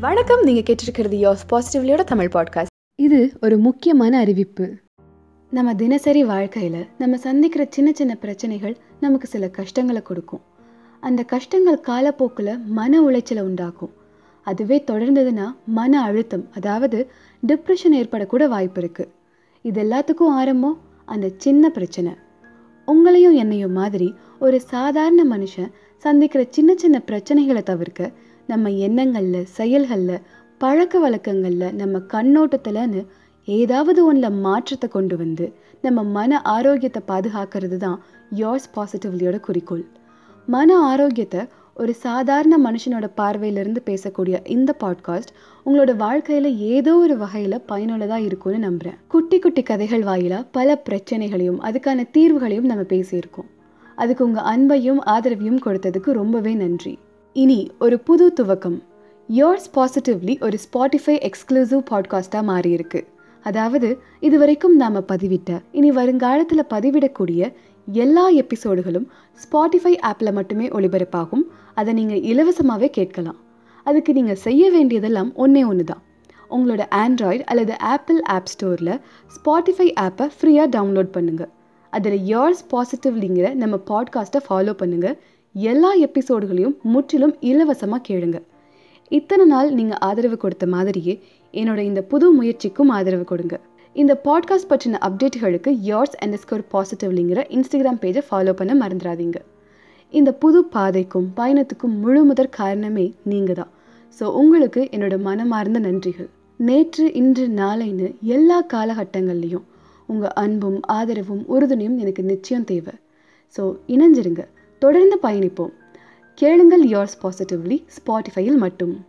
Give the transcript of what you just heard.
வணக்கம். நீங்க கேட்டிருக்கிறது யோஸ் பாசிட்டிவ்லியோட தமிழ் பாட்காஸ்ட் இது ஒரு முக்கியமான அறிவிப்பு. நம்ம தினசரி வாழ்க்கையில் நம்ம சந்திக்கிற சின்ன சின்ன பிரச்சனைகள் நமக்கு சில கஷ்டங்களை கொடுக்கும். அந்த கஷ்டங்கள் காலப்போக்கில் மன உளைச்சலை உண்டாக்கும். அதுவே தொடர்ந்ததுன்னா மன அழுத்தம் அதாவது டிப்ரெஷன் ஏற்படக்கூட வாய்ப்பு இருக்குது இது எல்லாத்துக்கும் ஆரம்பம் அந்த சின்ன பிரச்சனை. உங்களையும் என்னையும் மாதிரி ஒரு சாதாரண மனுஷன் சந்திக்கிற சின்ன சின்ன பிரச்சனைகளை தவிர்க்க நம்ம எண்ணங்களில் செயல்களில் பழக்க வழக்கங்களில் நம்ம கண்ணோட்டத்தில்னு ஏதாவது ஒன்றில் மாற்றத்தை கொண்டு வந்து நம்ம மன ஆரோக்கியத்தை பாதுகாக்கிறது தான் யோர்ஸ் பாசிட்டிவ்லியோட குறிக்கோள். மன ஆரோக்கியத்தை ஒரு சாதாரண மனுஷனோட பார்வையிலிருந்து பேசக்கூடிய இந்த பாட்காஸ்ட் உங்களோட வாழ்க்கையில் ஏதோ ஒரு வகையில் பயனுள்ளதாக இருக்கும்னு நம்புகிறேன் குட்டி குட்டி கதைகள் வாயிலாக பல பிரச்சனைகளையும் அதுக்கான தீர்வுகளையும் நம்ம பேசியிருக்கோம். அதுக்கு உங்கள் அன்பையும் ஆதரவையும் கொடுத்ததுக்கு ரொம்பவே நன்றி. இனி ஒரு புது துவக்கம். யோர்ஸ் பாசிட்டிவ்லி ஒரு ஸ்பாட்டிஃபை எக்ஸ்க்ளூசிவ் பாட்காஸ்ட்டாக மாறியிருக்கு. அதாவது இதுவரைக்கும் நாம் பதிவிட்ட இனி வருங்காலத்தில் பதிவிடக்கூடிய எல்லா எபிசோடுகளும் ஸ்பாட்டிஃபை ஆப்பில் மட்டுமே ஒளிபரப்பாகும். அதை நீங்கள் இலவசமாகவே கேட்கலாம். அதுக்கு நீங்கள் செய்ய வேண்டியதெல்லாம் ஒன்றே ஒன்று தான் உங்களோட ஆண்ட்ராய்டு அல்லது ஆப்பிள் ஆப் ஸ்டோரில் ஸ்பாட்டிஃபை ஆப்பை ஃப்ரீயாக டவுன்லோட் பண்ணுங்கள் அதில் யோர்ஸ் பாசிட்டிவ்லிங்கிற நம்ம பாட்காஸ்ட்டை ஃபாலோ பண்ணுங்கள் எல்லா எபிசோடுகளையும் முற்றிலும் இலவசமாக கேளுங்க. இத்தனை நாள் நீங்கள் ஆதரவு கொடுத்த மாதிரியே என்னோட இந்த புது முயற்சிக்கும் ஆதரவு கொடுங்க. இந்த பாட்காஸ்ட் பற்றின அப்டேட்டுகளுக்கு யோர்ஸ் அண்ட் ஸ்கோர் பாசிட்டிவ்லிங்கிற இன்ஸ்டாகிராம் பேஜை ஃபாலோ பண்ண மறந்துடாதீங்க. இந்த புது பாதைக்கும் பயணத்துக்கும் முழு முதற் காரணமே நீங்கள் தான் ஸோ உங்களுக்கு என்னோட மனமார்ந்த நன்றிகள். நேற்று இன்று நாளைன்னு எல்லா காலகட்டங்கள்லேயும் உங்கள் அன்பும் ஆதரவும் உறுதுணையும் எனக்கு நிச்சயம் தேவை. ஸோ இணைஞ்சிருங்க. தொடர்ந்து பயணிப்போம். கேளுங்கள் யோர்ஸ் பாசிட்டிவ்லி ஸ்பாட்டிஃபையில் மட்டும்.